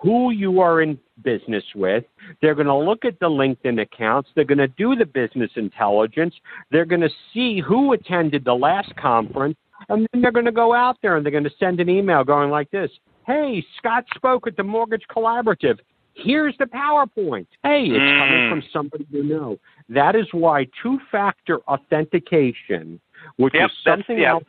who you are in business with. They're going to look at the LinkedIn accounts. They're going to do the business intelligence. They're going to see who attended the last conference. And then they're going to go out there and they're going to send an email going like this Hey, Scott spoke at the Mortgage Collaborative. Here's the PowerPoint. Hey, it's mm. coming from somebody you know. That is why two factor authentication, which yep, is something yep. else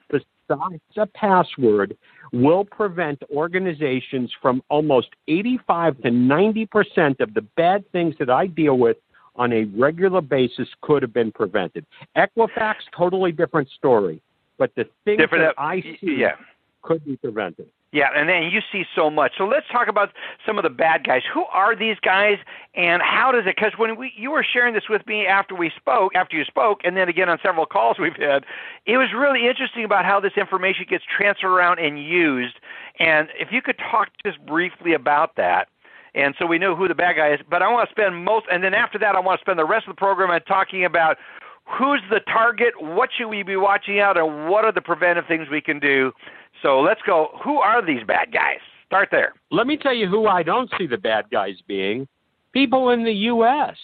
besides a password, will prevent organizations from almost 85 to 90 percent of the bad things that I deal with on a regular basis could have been prevented. Equifax, totally different story, but the things different, that I see yeah. could be prevented. Yeah, and then you see so much. So let's talk about some of the bad guys. Who are these guys, and how does it? Because when we you were sharing this with me after we spoke, after you spoke, and then again on several calls we've had, it was really interesting about how this information gets transferred around and used. And if you could talk just briefly about that. And so we know who the bad guy is, but I want to spend most, and then after that, I want to spend the rest of the program on talking about who's the target, what should we be watching out, and what are the preventive things we can do so let's go. Who are these bad guys? Start there. Let me tell you who I don't see the bad guys being people in the U.S.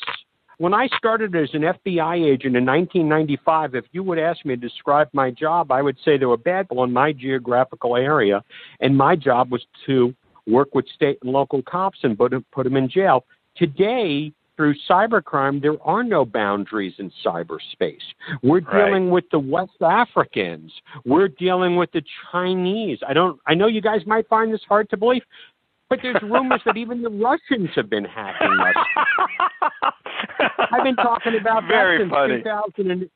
When I started as an FBI agent in 1995, if you would ask me to describe my job, I would say there were bad people in my geographical area, and my job was to work with state and local cops and put, put them in jail. Today, through cybercrime, there are no boundaries in cyberspace. We're dealing right. with the West Africans. We're dealing with the Chinese. I don't. I know you guys might find this hard to believe, but there's rumors that even the Russians have been hacking us. I've been talking about Very that since 2000 and,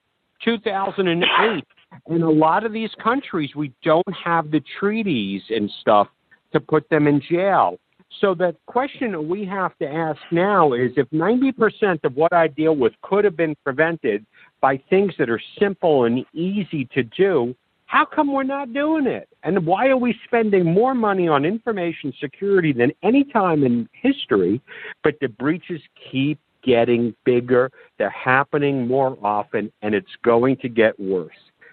2008. In a lot of these countries, we don't have the treaties and stuff to put them in jail. So the question we have to ask now is if 90% of what I deal with could have been prevented by things that are simple and easy to do, how come we're not doing it? And why are we spending more money on information security than any time in history, but the breaches keep getting bigger, they're happening more often, and it's going to get worse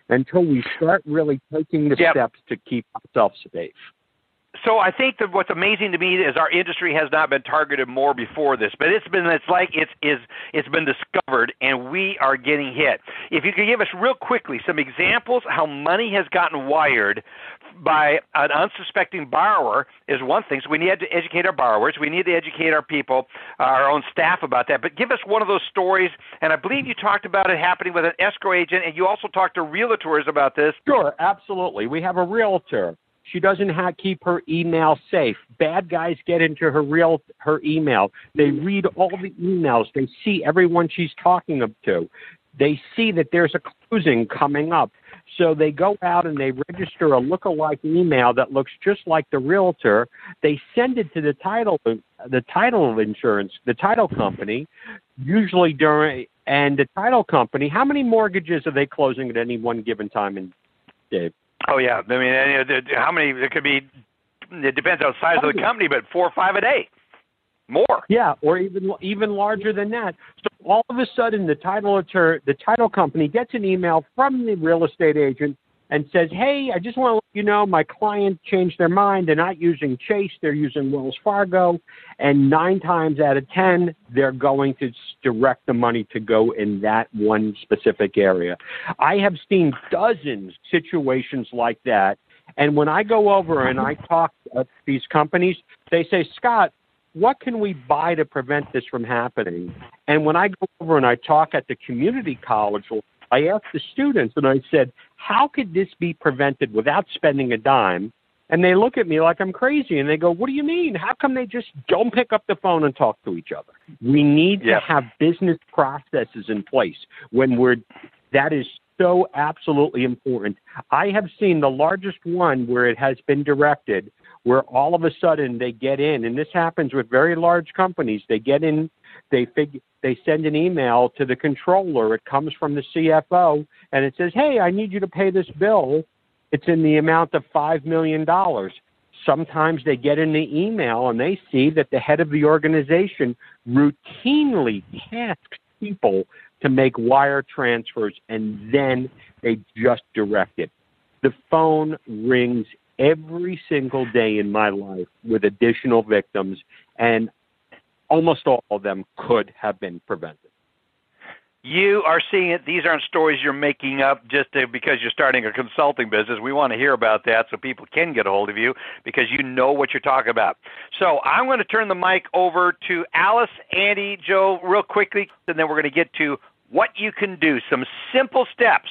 until we start really taking the yep. steps to keep ourselves safe so I think that what's amazing to me is our industry has not been targeted more before this, but it's been it's like it's is it's been discovered and we are getting hit. If you could give us real quickly some examples how money has gotten wired by an unsuspecting borrower is one thing. So we need to educate our borrowers. We need to educate our people, our own staff about that. But give us one of those stories. And I believe you talked about it happening with an escrow agent, and you also talked to realtors about this. Sure, absolutely. We have a realtor she doesn't have, keep her email safe. Bad guys get into her real her email. They mm-hmm. read all the emails. They see everyone she's talking to. They see that there's a closing coming up. So they go out and they register a look-alike email that looks just like the realtor. They send it to the title the title insurance, the title company, usually during and the title company. How many mortgages are they closing at any one given time? In Dave. Oh yeah, I mean, uh, there- how many? It could be. It depends on the size of the company, but four or five a day, more. Yeah, or even even larger than that. So all of a sudden, the title attorney, the title company gets an email from the real estate agent and says, "Hey, I just want to let you know my client changed their mind. They're not using Chase. They're using Wells Fargo, and nine times out of ten, they're going to direct the money to go in that one specific area." I have seen dozens situations like that. And when I go over and I talk to these companies, they say, Scott, what can we buy to prevent this from happening? And when I go over and I talk at the community college, I asked the students and I said, how could this be prevented without spending a dime? And they look at me like I'm crazy and they go, what do you mean? How come they just don't pick up the phone and talk to each other? We need to have business processes in place when we're, that is so absolutely important. I have seen the largest one where it has been directed where all of a sudden they get in, and this happens with very large companies. They get in, they fig, they send an email to the controller. It comes from the CFO, and it says, "Hey, I need you to pay this bill. It's in the amount of five million dollars." Sometimes they get in the email and they see that the head of the organization routinely tasks people to make wire transfers, and then they just direct it. The phone rings every single day in my life with additional victims, and almost all of them could have been prevented. You are seeing it. These aren't stories you're making up just to, because you're starting a consulting business. We want to hear about that so people can get a hold of you because you know what you're talking about. So I'm going to turn the mic over to Alice, Andy, Joe, real quickly, and then we're going to get to what you can do. Some simple steps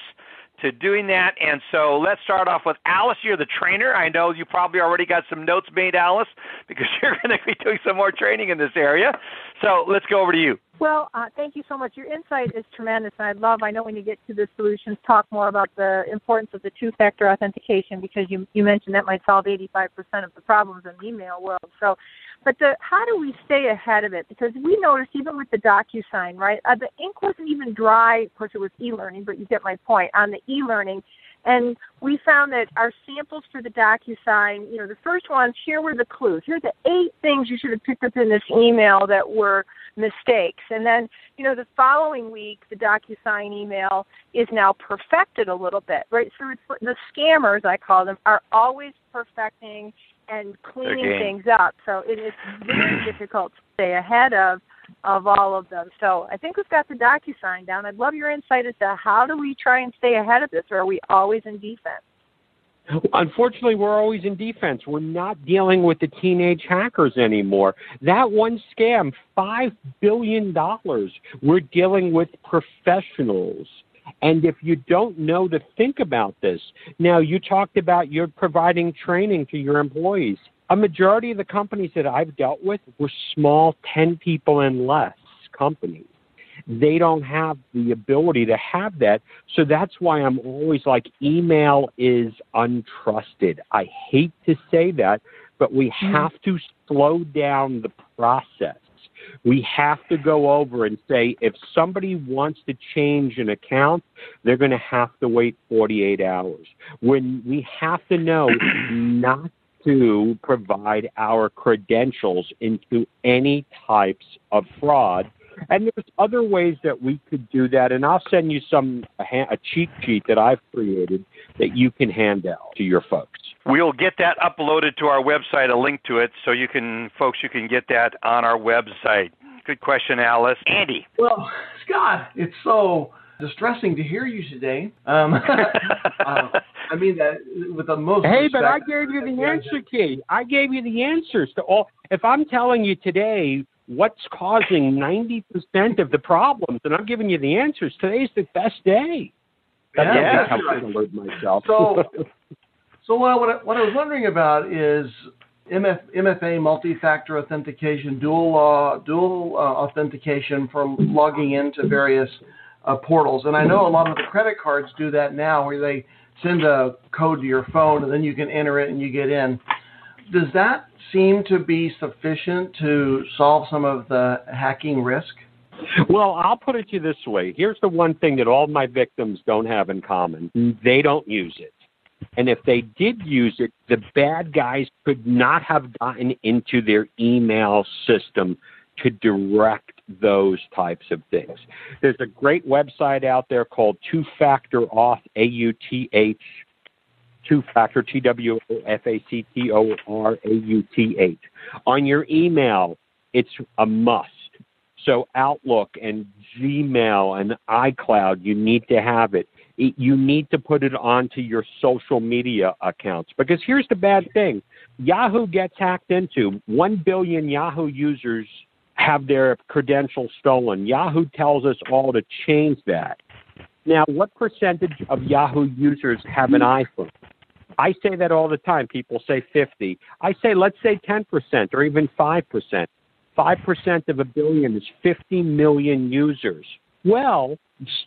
to doing that. And so let's start off with Alice. You're the trainer. I know you probably already got some notes made, Alice, because you're going to be doing some more training in this area. So let's go over to you. Well, uh, thank you so much. Your insight is tremendous, and I'd love. I know when you get to the solutions, talk more about the importance of the two-factor authentication because you you mentioned that might solve 85% of the problems in the email world. So, but the how do we stay ahead of it? Because we noticed even with the DocuSign, right? Uh, the ink wasn't even dry. Of course, it was e-learning, but you get my point on the e-learning. And we found that our samples for the DocuSign, you know, the first ones, here were the clues. Here are the eight things you should have picked up in this email that were mistakes. And then, you know, the following week, the DocuSign email is now perfected a little bit, right? So it's, the scammers, I call them, are always perfecting and cleaning things up. So it is very difficult to stay ahead of of all of them. So I think we've got the DocuSign down. I'd love your insight as to how do we try and stay ahead of this, or are we always in defense? Unfortunately, we're always in defense. We're not dealing with the teenage hackers anymore. That one scam, $5 billion. We're dealing with professionals. And if you don't know to think about this, now you talked about you're providing training to your employees. A majority of the companies that I've dealt with were small, 10 people and less companies they don't have the ability to have that. So that's why I'm always like, email is untrusted. I hate to say that, but we mm-hmm. have to slow down the process. We have to go over and say if somebody wants to change an account, they're going to have to wait 48 hours. When we have to know not to provide our credentials into any types of fraud and there's other ways that we could do that, and I'll send you some a, ha- a cheat sheet that I've created that you can hand out to your folks. We'll get that uploaded to our website, a link to it, so you can, folks, you can get that on our website. Good question, Alice. Andy. Well, Scott, it's so distressing to hear you today. Um, uh, I mean that with the most. Hey, but I gave you the answer key. I gave you the answers to all. If I'm telling you today what's causing 90% of the problems, and I'm giving you the answers, today's the best day. That's Yeah, how I right. alert myself. So, so what I, what I, was wondering about is MF, MFA multi-factor authentication, dual uh, dual uh, authentication from logging into various uh, portals, and I know a lot of the credit cards do that now, where they send a code to your phone and then you can enter it and you get in. Does that seem to be sufficient to solve some of the hacking risk? Well, I'll put it to you this way. Here's the one thing that all my victims don't have in common they don't use it. And if they did use it, the bad guys could not have gotten into their email system to direct those types of things. There's a great website out there called Two Factor Auth, A U T H, Two Factor, T W O F A C T O R A U T H. On your email, it's a must. So Outlook and Gmail and iCloud, you need to have it. It. You need to put it onto your social media accounts because here's the bad thing: Yahoo gets hacked into. One billion Yahoo users have their credentials stolen. Yahoo tells us all to change that. Now, what percentage of Yahoo users have an iPhone? I say that all the time. People say 50. I say let's say 10% or even 5%. 5% of a billion is 50 million users. Well,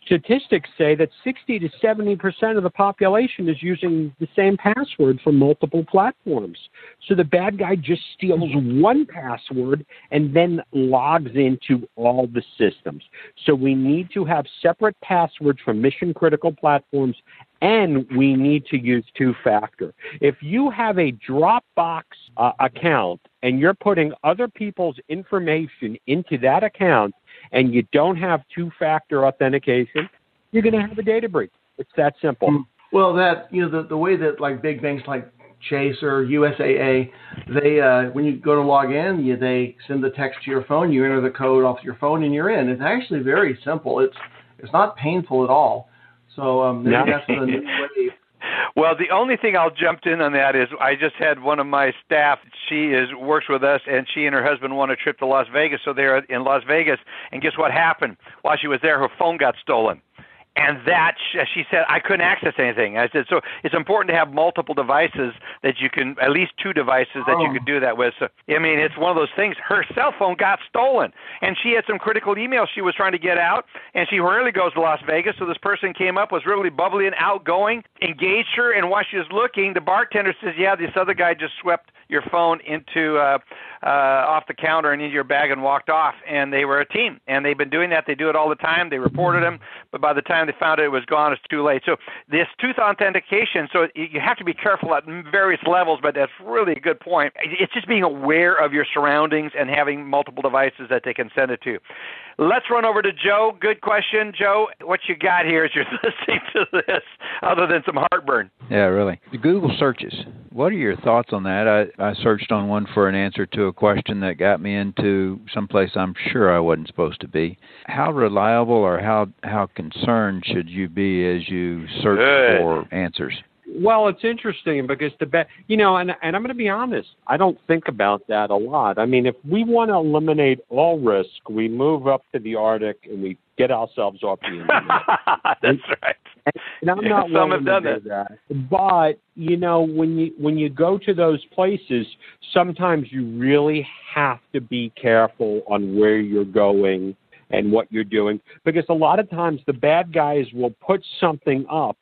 statistics say that 60 to 70 percent of the population is using the same password for multiple platforms. So the bad guy just steals one password and then logs into all the systems. So we need to have separate passwords for mission critical platforms and we need to use two factor. If you have a Dropbox uh, account and you're putting other people's information into that account, and you don't have two factor authentication, you're going to have a data breach. It's that simple. Mm. Well, that you know the the way that like big banks like Chase or USAA, they uh, when you go to log in, you, they send the text to your phone. You enter the code off your phone, and you're in. It's actually very simple. It's it's not painful at all. So um, maybe No. that's the new way Well, the only thing I'll jump in on that is I just had one of my staff. She is works with us, and she and her husband won a trip to Las Vegas. So they're in Las Vegas, and guess what happened? While she was there, her phone got stolen. And that she said I couldn't access anything. I said so it's important to have multiple devices that you can at least two devices that you Oh. could do that with. So I mean it's one of those things. Her cell phone got stolen, and she had some critical emails she was trying to get out, and she rarely goes to Las Vegas. So this person came up was really bubbly and outgoing, engaged her, and while she was looking, the bartender says, "Yeah, this other guy just swept your phone into uh, uh, off the counter and into your bag and walked off." And they were a team, and they've been doing that. They do it all the time. They reported them, but by the time they found it, it was gone. It's too late. So this tooth authentication. So you have to be careful at various levels, but that's really a good point. It's just being aware of your surroundings and having multiple devices that they can send it to. Let's run over to Joe. Good question, Joe. What you got here as you're listening to this, other than some heartburn? Yeah, really. The Google searches. What are your thoughts on that? I, I searched on one for an answer to a question that got me into someplace I'm sure I wasn't supposed to be. How reliable or how how concerned should you be as you search Good. for answers? Well, it's interesting because the bet, you know, and and I'm going to be honest. I don't think about that a lot. I mean, if we want to eliminate all risk, we move up to the Arctic and we get ourselves off the internet. That's right. And I'm not Some willing have done to do that. But you know, when you when you go to those places, sometimes you really have to be careful on where you're going and what you're doing because a lot of times the bad guys will put something up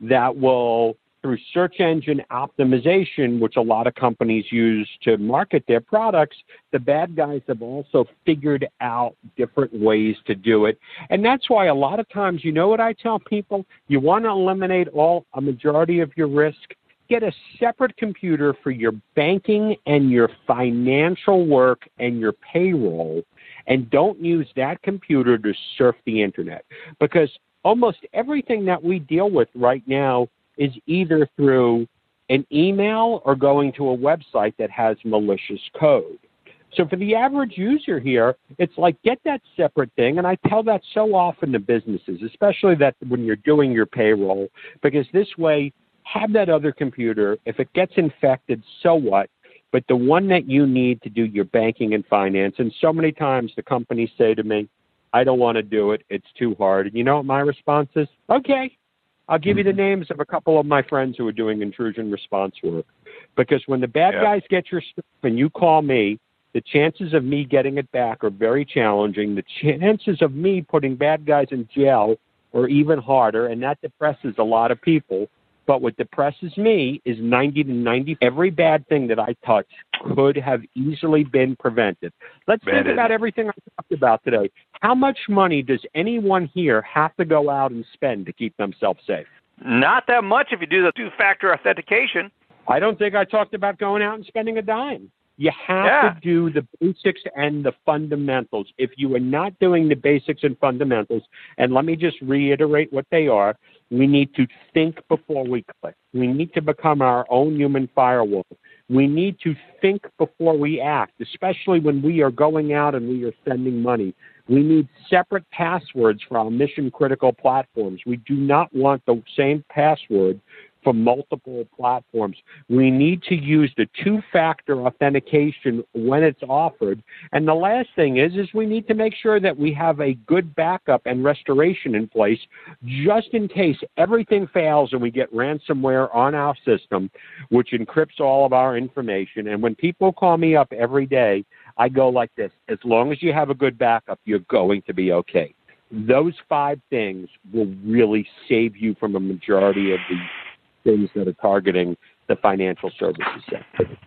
that will through search engine optimization, which a lot of companies use to market their products, the bad guys have also figured out different ways to do it. And that's why a lot of times, you know what I tell people? You want to eliminate all a majority of your risk? Get a separate computer for your banking and your financial work and your payroll and don't use that computer to surf the internet because almost everything that we deal with right now is either through an email or going to a website that has malicious code. So for the average user here, it's like get that separate thing. And I tell that so often to businesses, especially that when you're doing your payroll, because this way, have that other computer. If it gets infected, so what? But the one that you need to do your banking and finance. And so many times the companies say to me, I don't want to do it. It's too hard. And you know what my response is? Okay. I'll give you the mm-hmm. names of a couple of my friends who are doing intrusion response work. Because when the bad Yeah. guys get your stuff and you call me, the chances of me getting it back are very challenging. The chances of me putting bad guys in jail are even harder, and that depresses a lot of people. But what depresses me is 90 to 90. Every bad thing that I touch could have easily been prevented. Let's think about everything I talked about today. How much money does anyone here have to go out and spend to keep themselves safe? Not that much if you do the two factor authentication. I don't think I talked about going out and spending a dime. You have Yeah. to do the basics and the fundamentals. If you are not doing the basics and fundamentals, and let me just reiterate what they are, we need to think before we click. We need to become our own human firewall. We need to think before we act, especially when we are going out and we are spending money. We need separate passwords for our mission critical platforms. We do not want the same password for multiple platforms. We need to use the two factor authentication when it's offered. And the last thing is is we need to make sure that we have a good backup and restoration in place just in case everything fails and we get ransomware on our system which encrypts all of our information. And when people call me up every day, I go like this, as long as you have a good backup, you're going to be okay. Those five things will really save you from a majority of the things that are targeting the financial services sector.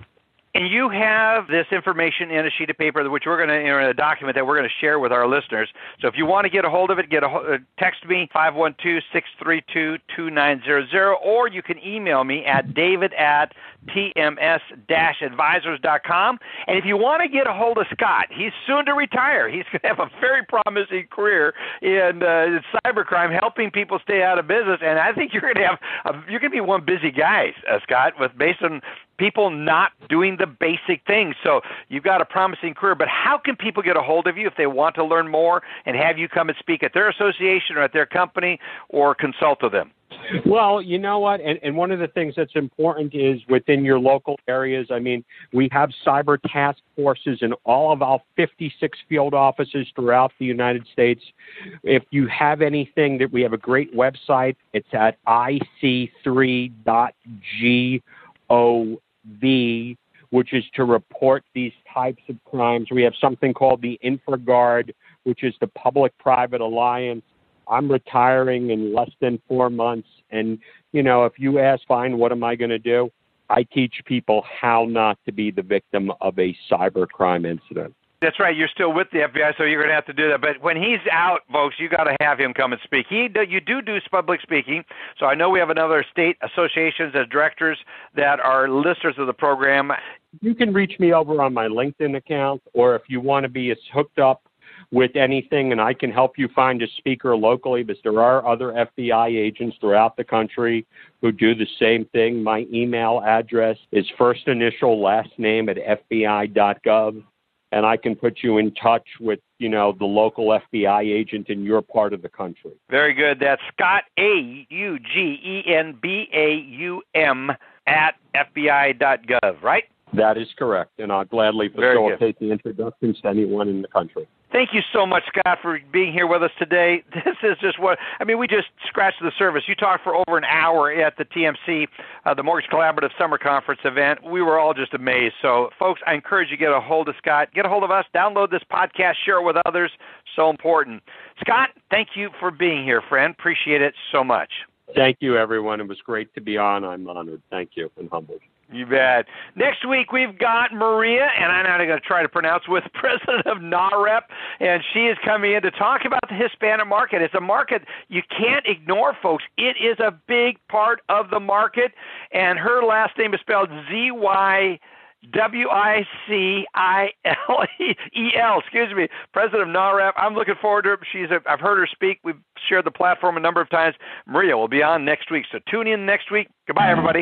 And you have this information in a sheet of paper, which we're going to, in a document that we're going to share with our listeners. So if you want to get a hold of it, get a uh, text me 512-632-2900, or you can email me at david at tms-advisors.com. And if you want to get a hold of Scott, he's soon to retire. He's going to have a very promising career in uh, cybercrime, helping people stay out of business. And I think you're going to have, a, you're going to be one busy guy, uh, Scott, with based on people not doing the basic things. So you've got a promising career, but how can people get a hold of you if they want to learn more and have you come and speak at their association or at their company or consult with them? Well, you know what? And, and one of the things that's important is within your local areas. I mean, we have cyber task forces in all of our 56 field offices throughout the United States. If you have anything that we have a great website, it's at ic3.gov, which is to report these types of crimes. We have something called the InfraGard, which is the public private alliance. I'm retiring in less than four months. And, you know, if you ask, fine, what am I going to do? I teach people how not to be the victim of a cybercrime incident. That's right. You're still with the FBI, so you're going to have to do that. But when he's out, folks, you got to have him come and speak. He, you do do public speaking, so I know we have another state associations as directors that are listeners of the program. You can reach me over on my LinkedIn account, or if you want to be hooked up with anything, and I can help you find a speaker locally because there are other FBI agents throughout the country who do the same thing. My email address is first initial last name at FBI.gov, and I can put you in touch with you know the local FBI agent in your part of the country. Very good. That's Scott A U G E N B A U M at FBI.gov, right? That is correct, and I'll gladly facilitate the introductions to anyone in the country. Thank you so much, Scott, for being here with us today. This is just what I mean. We just scratched the surface. You talked for over an hour at the TMC, uh, the Mortgage Collaborative Summer Conference event. We were all just amazed. So, folks, I encourage you to get a hold of Scott. Get a hold of us. Download this podcast. Share it with others. So important. Scott, thank you for being here, friend. Appreciate it so much. Thank you, everyone. It was great to be on. I'm honored. Thank you and humbled. You bet. Next week we've got Maria, and I'm not going to try to pronounce with president of NAHREP, and she is coming in to talk about the Hispanic market. It's a market you can't ignore, folks. It is a big part of the market, and her last name is spelled Z Y. W I C I L E L. Excuse me, president of NAHREP. I'm looking forward to her. She's. A, I've heard her speak. We've shared the platform a number of times. Maria will be on next week, so tune in next week. Goodbye, everybody.